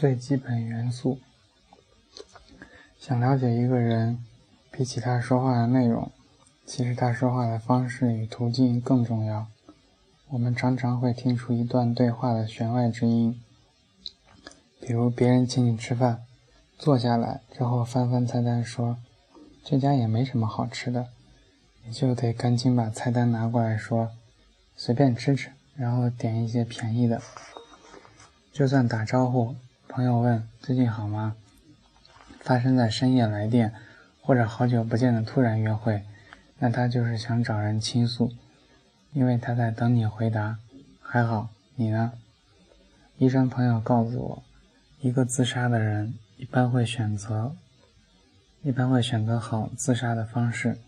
最基本元素。想了解一个人，比起他说话的内容，其实他说话的方式与途径更重要。我们常常会听出一段对话的弦外之音，比如别人请你吃饭，坐下来之后翻翻菜单说：“这家也没什么好吃的。”你就得赶紧把菜单拿过来说：“随便吃吃。”然后点一些便宜的。就算打招呼，朋友问最近好吗？发生在深夜来电，或者好久不见的突然约会，那他就是想找人倾诉，因为他在等你回答。还好，你呢？医生朋友告诉我，一个自杀的人一般会选择，一般会选择好自杀的方式：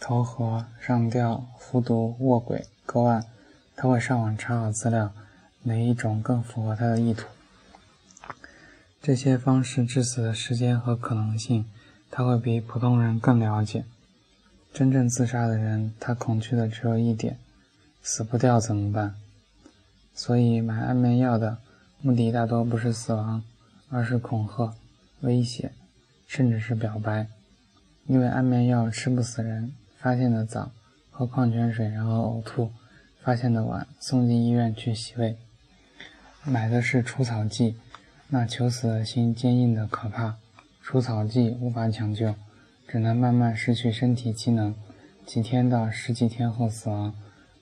投河、上吊、服毒、卧轨、割腕。他会上网查好资料，哪一种更符合他的意图。这些方式致死的时间和可能性，他会比普通人更了解。真正自杀的人，他恐惧的只有一点：死不掉怎么办？所以买安眠药的目的大多不是死亡，而是恐吓、威胁，甚至是表白。因为安眠药吃不死人，发现的早，喝矿泉水然后呕吐，发现的晚，送进医院去洗胃。买的是除草剂。那求死的心坚硬的可怕，除草剂无法抢救，只能慢慢失去身体机能，几天到十几天后死亡，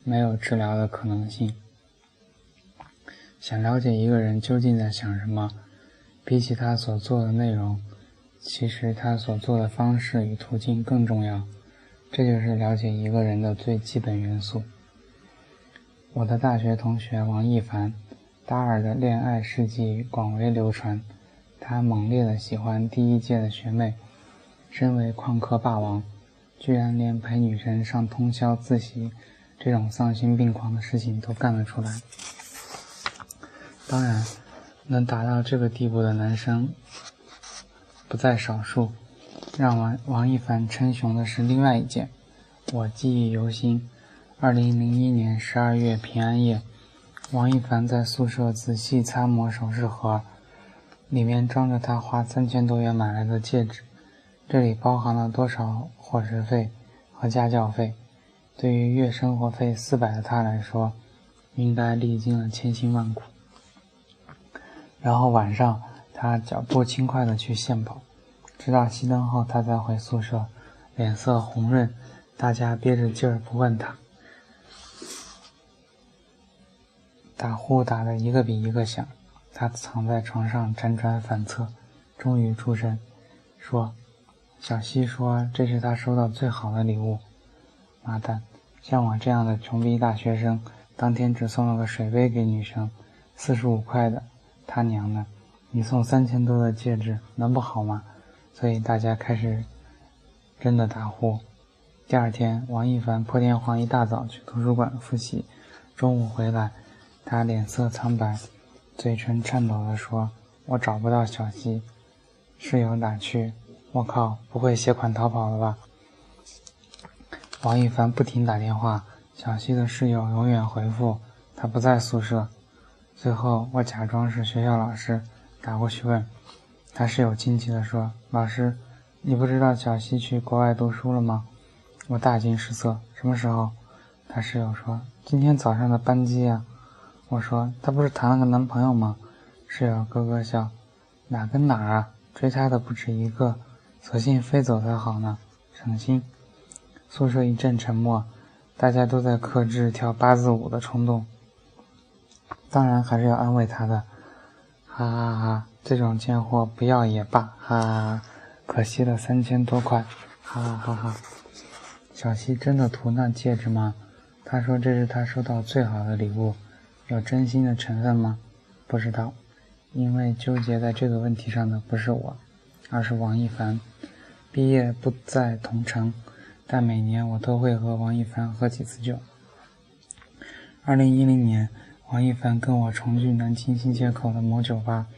没有治疗的可能性。想了解一个人究竟在想什么，比起他所做的内容，其实他所做的方式与途径更重要。这就是了解一个人的最基本元素。我的大学同学王一凡。达尔的恋爱事迹广为流传，他猛烈的喜欢第一届的学妹，身为旷课霸王，居然连陪女神上通宵自习这种丧心病狂的事情都干了出来。当然，能达到这个地步的男生不在少数。让王王一凡称雄的是另外一件，我记忆犹新。二零零一年十二月平安夜。王一凡在宿舍仔细擦摸首饰盒，里面装着他花三千多元买来的戒指，这里包含了多少伙食费和家教费？对于月生活费四百的他来说，应该历经了千辛万苦。然后晚上，他脚步轻快地去献宝，直到熄灯后，他才回宿舍，脸色红润，大家憋着劲儿不问他。打呼打得一个比一个响，他躺在床上辗转反侧，终于出声说：“小西说这是他收到最好的礼物。妈蛋，像我这样的穷逼大学生，当天只送了个水杯给女生，四十五块的，他娘的，你送三千多的戒指能不好吗？所以大家开始真的打呼。第二天，王一凡破天荒一大早去图书馆复习，中午回来。”他脸色苍白，嘴唇颤抖地说：“我找不到小西，室友哪去？我靠，不会携款逃跑了吧？”王一凡不停打电话，小西的室友永远回复他不在宿舍。最后，我假装是学校老师打过去问，他室友惊奇地说：“老师，你不知道小西去国外读书了吗？”我大惊失色：“什么时候？”他室友说：“今天早上的班机啊。”我说：“她不是谈了个男朋友吗？”室友咯咯笑：“哪跟哪儿啊？追她的不止一个，索性飞走才好呢，省心。”宿舍一阵沉默，大家都在克制跳八字舞的冲动。当然还是要安慰她的，哈哈哈！这种贱货不要也罢，哈哈哈！可惜了三千多块，哈哈哈哈！小西真的图那戒指吗？他说这是他收到最好的礼物。有真心的成分吗？不知道，因为纠结在这个问题上的不是我，而是王一凡。毕业不在同城，但每年我都会和王一凡喝几次酒。二零一零年，王一凡跟我重聚南京新街口的某酒吧。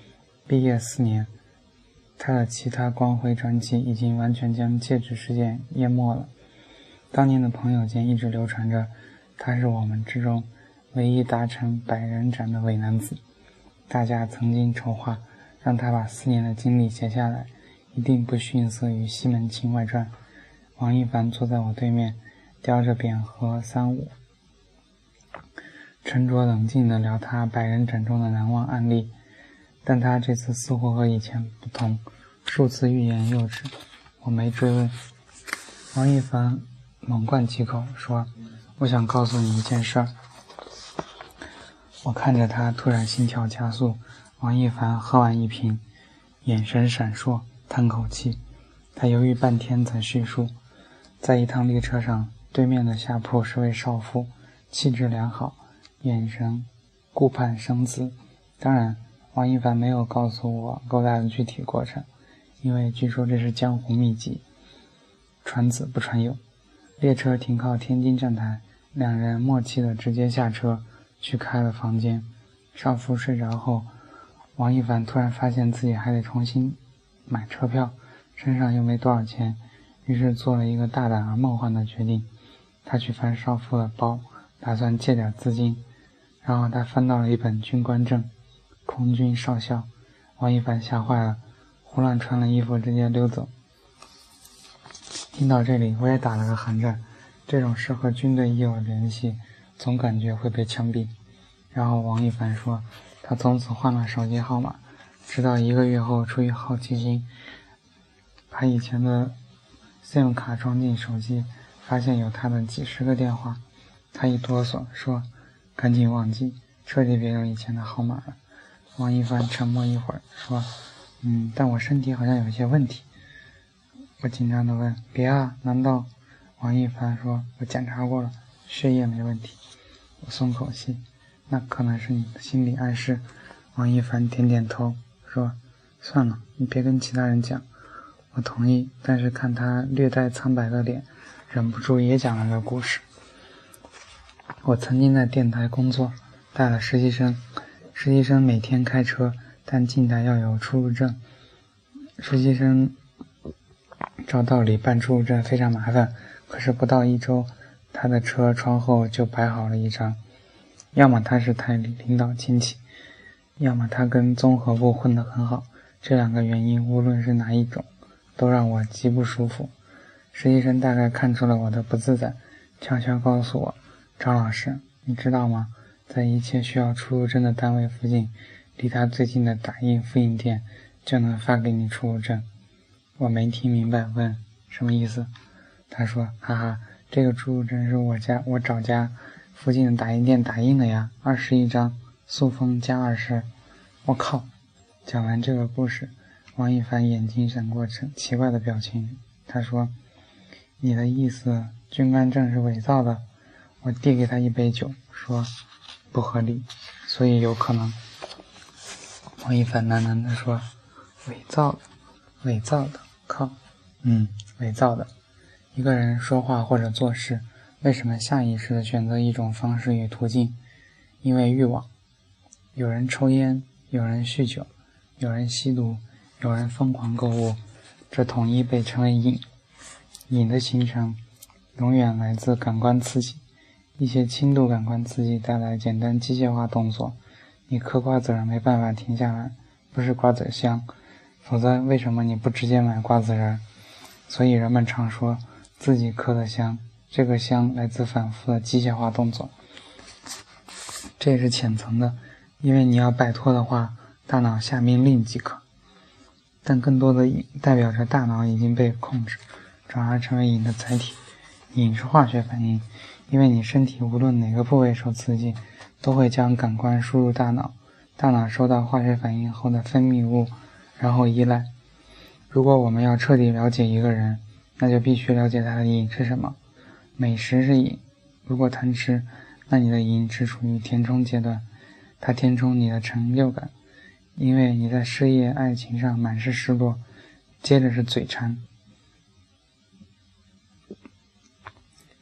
毕业四年，他的其他光辉传奇已经完全将戒指事件淹没了。当年的朋友间一直流传着，他是我们之中。唯一达成百人斩的伪男子，大家曾经筹划让他把四年的经历写下来，一定不逊色于《西门庆外传》。王一凡坐在我对面，叼着扁盒三五，沉着冷静地聊他百人斩中的难忘案例。但他这次似乎和以前不同，数次欲言又止。我没追问。王一凡猛灌几口，说：“我想告诉你一件事儿。”我看着他，突然心跳加速。王一凡喝完一瓶，眼神闪烁，叹口气。他犹豫半天才叙述：在一趟列车上，对面的下铺是位少妇，气质良好，眼神顾盼生姿。当然，王一凡没有告诉我勾搭的具体过程，因为据说这是江湖秘籍，传子不传友。列车停靠天津站台，两人默契的直接下车，去开了房间。少妇睡着后。王一凡突然发现自己还得重新买车票，身上又没多少钱，于是做了一个大胆而梦幻的决定。他去翻少妇的包，打算借点资金。然后他翻到了一本军官证，空军少校。王一凡吓坏了，胡乱穿了衣服直接溜走。听到这里，我也打了个寒战。这种事和军队一有联系，总感觉会被枪毙。然后王一凡说。他从此换了手机号码，直到一个月后，出于好奇心，把以前的 SIM 卡装进手机，发现有他的几十个电话。他一哆嗦，说：“赶紧忘记，彻底别用以前的号码了。”王一凡沉默一会儿，说：“嗯，但我身体好像有些问题。”我紧张地问：“别啊，难道？”王一凡说：“我检查过了，血液没问题。”我松口气。那可能是你的心理暗示。王一凡点点头，说：“算了，你别跟其他人讲。”我同意，但是看他略带苍白的脸，忍不住也讲了个故事。我曾经在电台工作，带了实习生。实习生每天开车，但进台要有出入证。实习生照道理办出入证非常麻烦，可是不到一周，他的车窗后就摆好了一张。要么他是台里领导亲戚，要么他跟综合部混得很好。这两个原因，无论是哪一种，都让我极不舒服。实习生大概看出了我的不自在，悄悄告诉我：“张老师，你知道吗？在一切需要出入证的单位附近，离他最近的打印复印店就能发给你出入证。”我没听明白，问什么意思？他说：“哈哈，这个出入证是我家我找家。”附近的打印店打印的呀，二十一张，塑封加二十。我靠！讲完这个故事，王一凡眼睛闪过成奇怪的表情。他说：“你的意思，军官证是伪造的？”我递给他一杯酒，说：“不合理，所以有可能。”王一凡喃喃地说：“伪造的，伪造的，靠！嗯，伪造的。一个人说话或者做事。”为什么下意识地选择一种方式与途径？因为欲望。有人抽烟，有人酗酒，有人吸毒，有人疯狂购物，这统一被称为瘾。瘾的形成，永远来自感官刺激。一些轻度感官刺激带来简单机械化动作。你嗑瓜子儿没办法停下来，不是瓜子香，否则为什么你不直接买瓜子仁？所以人们常说自己嗑的香。这个香来自反复的机械化动作，这也是浅层的，因为你要摆脱的话，大脑下命令即可。但更多的代表着大脑已经被控制，转而成为瘾的载体。瘾是化学反应，因为你身体无论哪个部位受刺激，都会将感官输入大脑，大脑收到化学反应后的分泌物，然后依赖。如果我们要彻底了解一个人，那就必须了解他的瘾是什么。美食是瘾，如果贪吃，那你的瘾只处于填充阶段，它填充你的成就感，因为你在事业、爱情上满是失落。接着是嘴馋，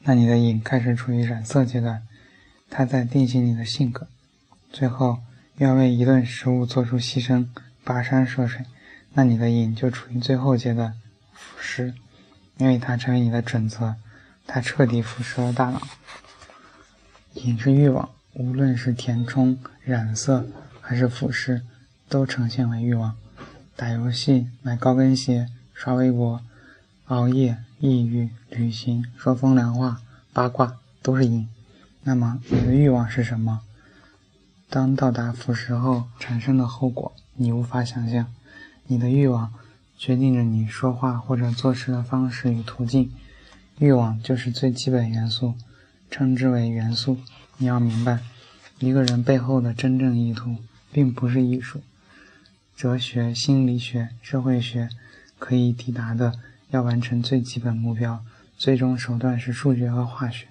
那你的瘾开始处于染色阶段，它在定型你的性格。最后要为一顿食物做出牺牲，跋山涉水，那你的瘾就处于最后阶段，腐蚀，因为它成为你的准则。它彻底腐蚀了大脑。饮食欲望，无论是填充、染色还是腐蚀，都呈现为欲望。打游戏、买高跟鞋、刷微博、熬夜、抑郁、旅行、说风凉话、八卦，都是瘾。那么你的欲望是什么？当到达腐蚀后产生的后果，你无法想象。你的欲望决定着你说话或者做事的方式与途径。欲望就是最基本元素，称之为元素。你要明白，一个人背后的真正意图，并不是艺术、哲学、心理学、社会学可以抵达的。要完成最基本目标，最终手段是数学和化学。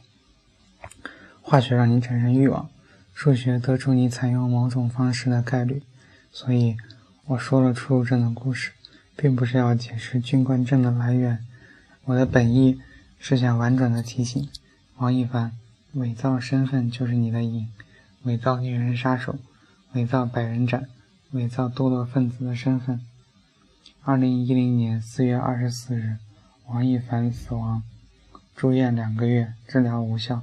化学让你产生欲望，数学得出你采用某种方式的概率。所以，我说了出入证的故事，并不是要解释军官证的来源。我的本意。是想婉转的提醒王一凡，伪造身份就是你的瘾，伪造女人杀手，伪造百人斩，伪造堕落分子的身份。二零一零年四月二十四日，王一凡死亡，住院两个月，治疗无效。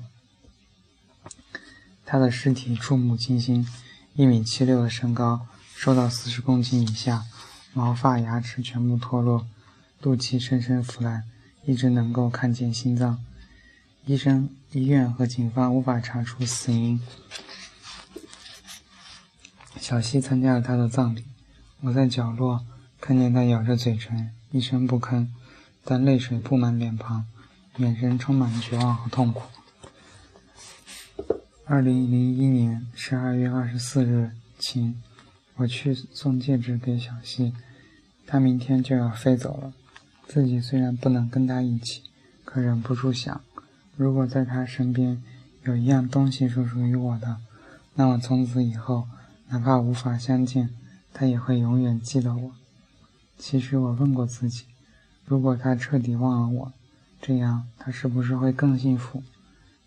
他的尸体触目惊心，一米七六的身高，瘦到四十公斤以下，毛发牙齿全部脱落，肚脐深深腐烂。一直能够看见心脏，医生、医院和警方无法查出死因。小西参加了他的葬礼，我在角落看见他咬着嘴唇，一声不吭，但泪水布满脸庞，眼神充满绝望和痛苦。二零零一年十二月二十四日晴，我去送戒指给小西，他明天就要飞走了。自己虽然不能跟他一起，可忍不住想：如果在他身边有一样东西是属于我的，那么从此以后，哪怕无法相见，他也会永远记得我。其实我问过自己：如果他彻底忘了我，这样他是不是会更幸福？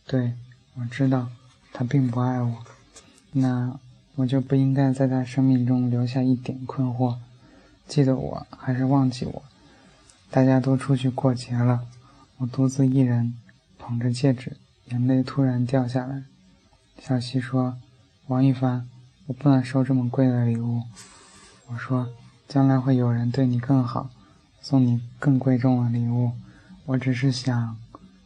对，我知道他并不爱我，那我就不应该在他生命中留下一点困惑，记得我还是忘记我。大家都出去过节了，我独自一人捧着戒指，眼泪突然掉下来。小西说：“王一凡，我不能收这么贵的礼物。”我说：“将来会有人对你更好，送你更贵重的礼物。我只是想，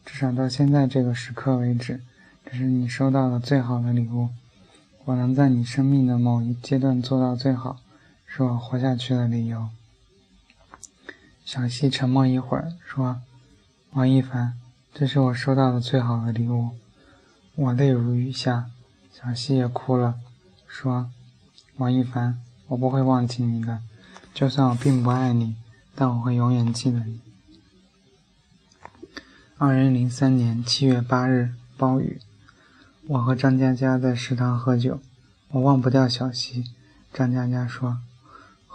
至少到现在这个时刻为止，这是你收到的最好的礼物。我能在你生命的某一阶段做到最好，是我活下去的理由。”小西沉默一会儿，说：“王一凡，这是我收到的最好的礼物。”我泪如雨下，小西也哭了，说：“王一凡，我不会忘记你的，就算我并不爱你，但我会永远记得你。”二零零三年七月八日，暴雨，我和张佳佳在食堂喝酒，我忘不掉小西。张佳佳说：“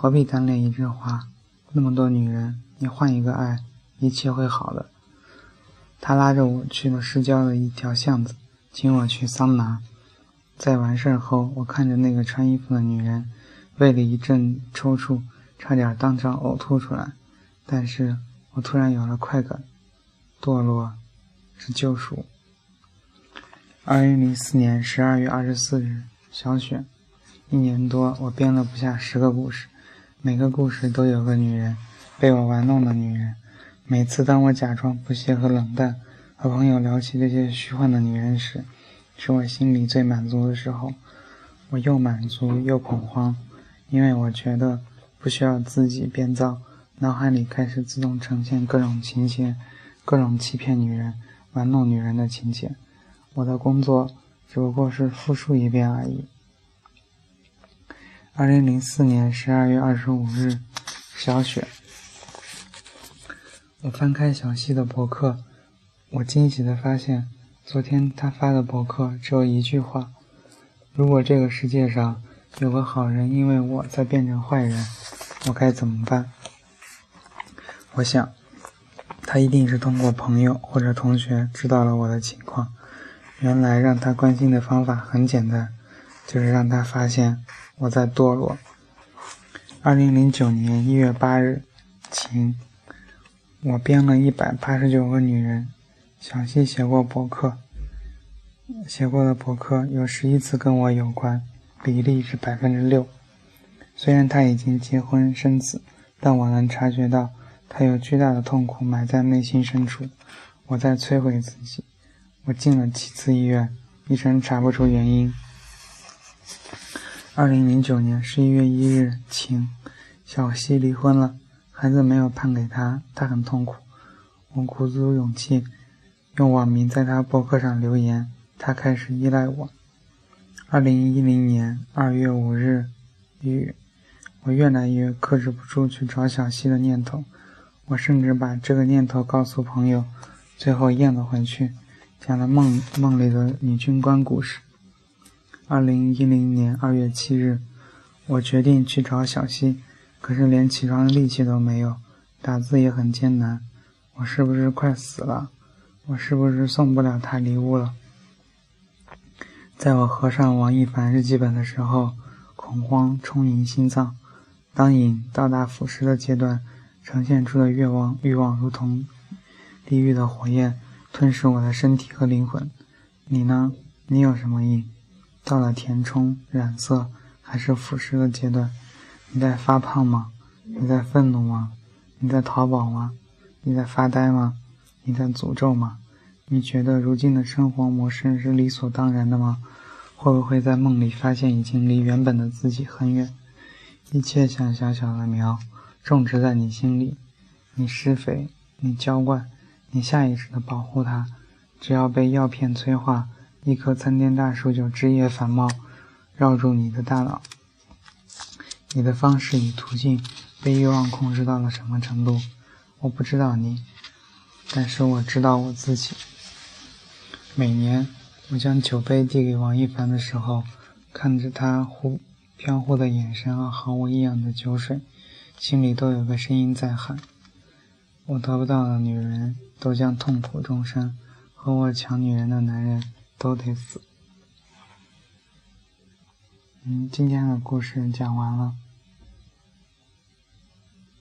何必单恋一枝花？”那么多女人，你换一个爱，一切会好的。他拉着我去了市郊的一条巷子，请我去桑拿。在完事后，我看着那个穿衣服的女人，胃里一阵抽搐，差点当场呕吐出来。但是我突然有了快感，堕落是救赎。二零零四年十二月二十四日，小雪。一年多，我编了不下十个故事。每个故事都有个女人，被我玩弄的女人。每次当我假装不屑和冷淡，和朋友聊起这些虚幻的女人时，是我心里最满足的时候。我又满足又恐慌，因为我觉得不需要自己编造，脑海里开始自动呈现各种情节，各种欺骗女人、玩弄女人的情节。我的工作只不过是复述一遍而已。二零零四年十二月二十五日，小雪。我翻开小溪的博客，我惊喜的发现，昨天他发的博客只有一句话：“如果这个世界上有个好人因为我在变成坏人，我该怎么办？”我想，他一定是通过朋友或者同学知道了我的情况。原来让他关心的方法很简单，就是让他发现。我在堕落。二零零九年一月八日，晴。我编了一百八十九个女人。详细写过博客，写过的博客有十一次跟我有关，比例是百分之六。虽然他已经结婚生子，但我能察觉到他有巨大的痛苦埋在内心深处。我在摧毁自己。我进了几次医院，医生查不出原因。二零零九年十一月一日，晴，小西离婚了，孩子没有判给他，他很痛苦。我鼓足勇气，用网名在他博客上留言，他开始依赖我。二零一零年二月五日，雨，我越来越克制不住去找小西的念头，我甚至把这个念头告诉朋友，最后咽了回去。讲了梦梦里的女军官故事。二零一零年二月七日，我决定去找小溪，可是连起床的力气都没有，打字也很艰难。我是不是快死了？我是不是送不了她礼物了？在我合上王一凡日记本的时候，恐慌充盈心脏。当瘾到达腐蚀的阶段，呈现出的欲望欲望如同地狱的火焰。吞噬我的身体和灵魂。你呢？你有什么瘾？到了填充、染色还是腐蚀的阶段？你在发胖吗？你在愤怒吗？你在淘宝吗？你在发呆吗？你在诅咒吗？你觉得如今的生活模式是理所当然的吗？会不会在梦里发现已经离原本的自己很远？一切像小小的苗，种植在你心里。你施肥，你浇灌。你下意识的保护它，只要被药片催化，一棵参天大树就枝叶繁茂，绕住你的大脑。你的方式与途径被欲望控制到了什么程度？我不知道你，但是我知道我自己。每年我将酒杯递给王一凡的时候，看着他忽飘忽的眼神和毫无异样的酒水，心里都有个声音在喊：我得不到的女人。都将痛苦终生，和我抢女人的男人都得死。嗯，今天的故事讲完了。